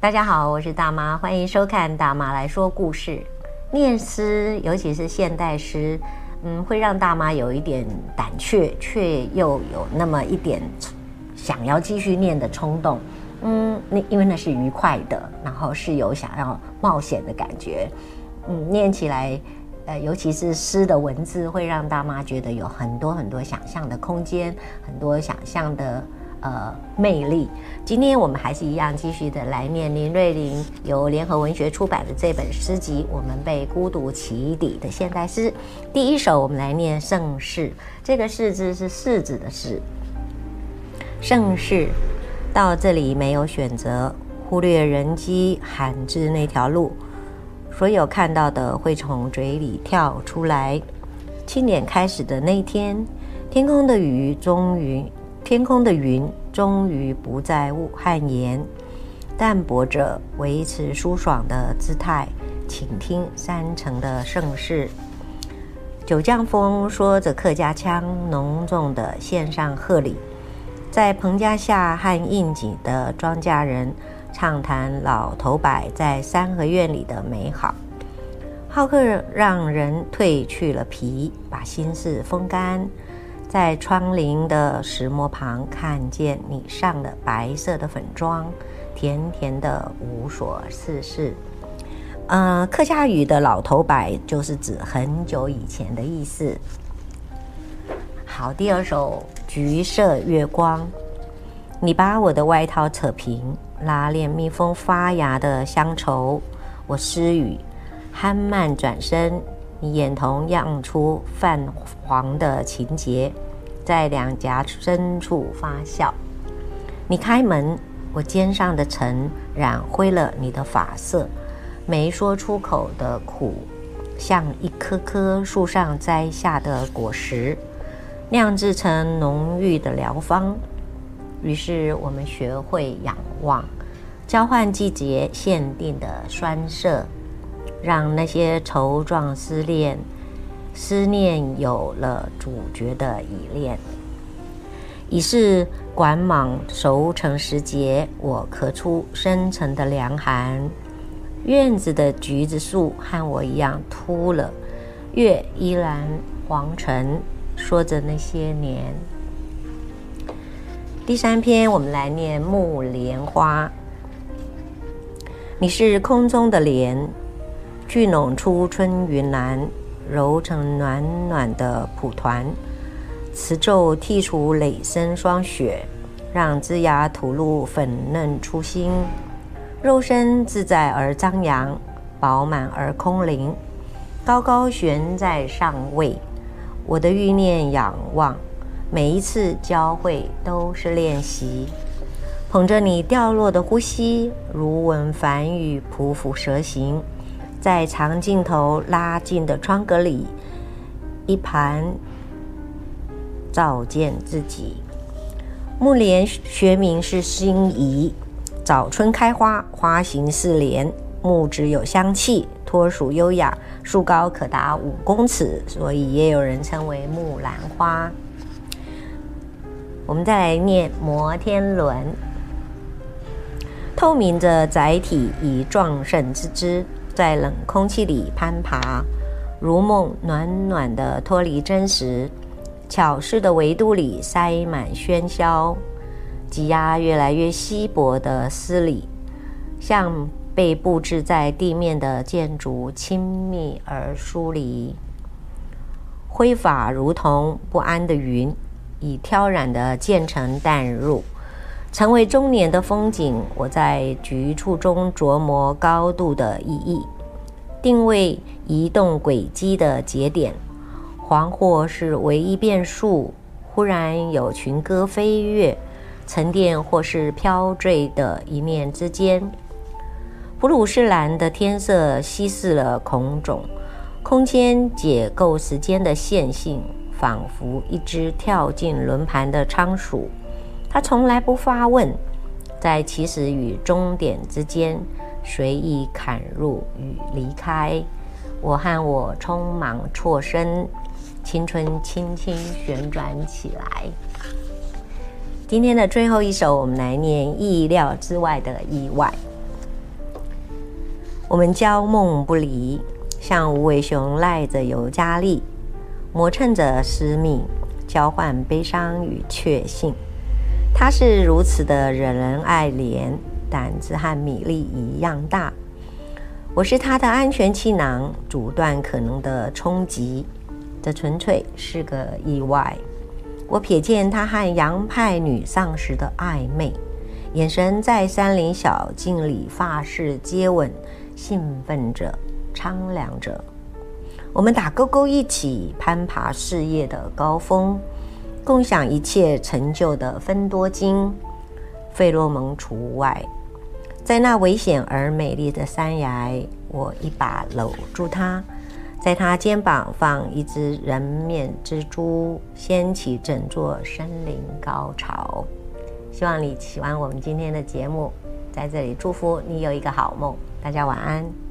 大家好，我是大妈，欢迎收看大妈来说故事。念诗，尤其是现代诗，嗯，会让大妈有一点胆怯，却又有那么一点想要继续念的冲动。嗯，那因为那是愉快的，然后是有想要冒险的感觉。嗯，念起来，呃，尤其是诗的文字，会让大妈觉得有很多很多想象的空间，很多想象的。呃，魅力。今天我们还是一样，继续的来念林瑞麟由联合文学出版的这本诗集《我们被孤独起底的现代诗》。第一首，我们来念《盛世》。这个“世”字是柿子的“世”。盛世到这里没有选择，忽略人迹罕至那条路，所有看到的会从嘴里跳出来。庆典开始的那天，天空的雨终于。天空的云终于不再雾和盐，淡泊着维持舒爽的姿态，倾听山城的盛世。九降风说着客家腔，浓重的献上贺礼。在棚架下和应景的庄稼人畅谈老头柏在三合院里的美好。好客让人褪去了皮，把心事风干。在窗棂的石磨旁，看见你上了白色的粉妆，甜甜的无所事事。呃，客家语的老头柏就是指很久以前的意思。好，第二首《橘色月光》，你把我的外套扯平，拉链密封发芽的乡愁。我失语，憨慢转身。你眼瞳漾出泛黄的情节，在两颊深处发酵。你开门，我肩上的尘染灰了你的发色，没说出口的苦，像一颗颗树上摘下的果实，酿制成浓郁的疗方。于是我们学会仰望，交换季节限定的酸涩。让那些愁状思念，思念有了主角的依恋。已是管莽熟成时节，我咳出深沉的凉寒。院子的橘子树和我一样秃了，月依然黄沉，说着那些年。第三篇，我们来念木莲花。你是空中的莲。聚拢出春云岚，揉成暖暖的蒲团，词皱剔除累生霜雪，让枝芽吐露粉嫩初心。肉身自在而张扬，饱满而空灵，高高悬在上位。我的欲念仰望，每一次交汇都是练习。捧着你掉落的呼吸，如闻梵语匍匐蛇行。在长镜头拉近的窗格里，一盘照见自己。木莲学名是辛夷，早春开花，花形似莲，木质有香气，脱属优雅，树高可达五公尺，所以也有人称为木兰花。我们再来念摩天轮，透明的载体以壮盛之姿。在冷空气里攀爬，如梦暖暖的脱离真实，巧事的维度里塞满喧嚣，挤压越来越稀薄的丝里，像被布置在地面的建筑亲密而疏离，挥发如同不安的云，以挑染的渐层淡入。成为中年的风景，我在局促中琢磨高度的意义，定位移动轨迹的节点，黄或是唯一变数。忽然有群鸽飞跃，沉淀或是飘坠的一念之间。普鲁士蓝的天色稀释了孔种，空间解构时间的线性，仿佛一只跳进轮盘的仓鼠。它从来不发问，在起始与终点之间随意砍入与离开。我和我匆忙错身，青春轻轻旋转起来。今天的最后一首，我们来念意料之外的意外。我们交梦不离，像无尾熊赖着尤加利，磨蹭着私密，交换悲伤与确信。他是如此的惹人爱怜，胆子和米粒一样大。我是他的安全气囊，阻断可能的冲击。这纯粹是个意外。我瞥见他和洋派女丧尸的暧昧，眼神在山林小径里发誓接吻，兴奋着，苍凉着。我们打勾勾一起攀爬事业的高峰，共享一切成就的芬多精，费洛蒙除外。在那危险而美丽的山崖，我一把搂住他。在他肩膀放一只人面蜘蛛，掀起整座森林高潮。希望你喜欢我们今天的节目，在这里祝福你有一个好梦。大家晚安。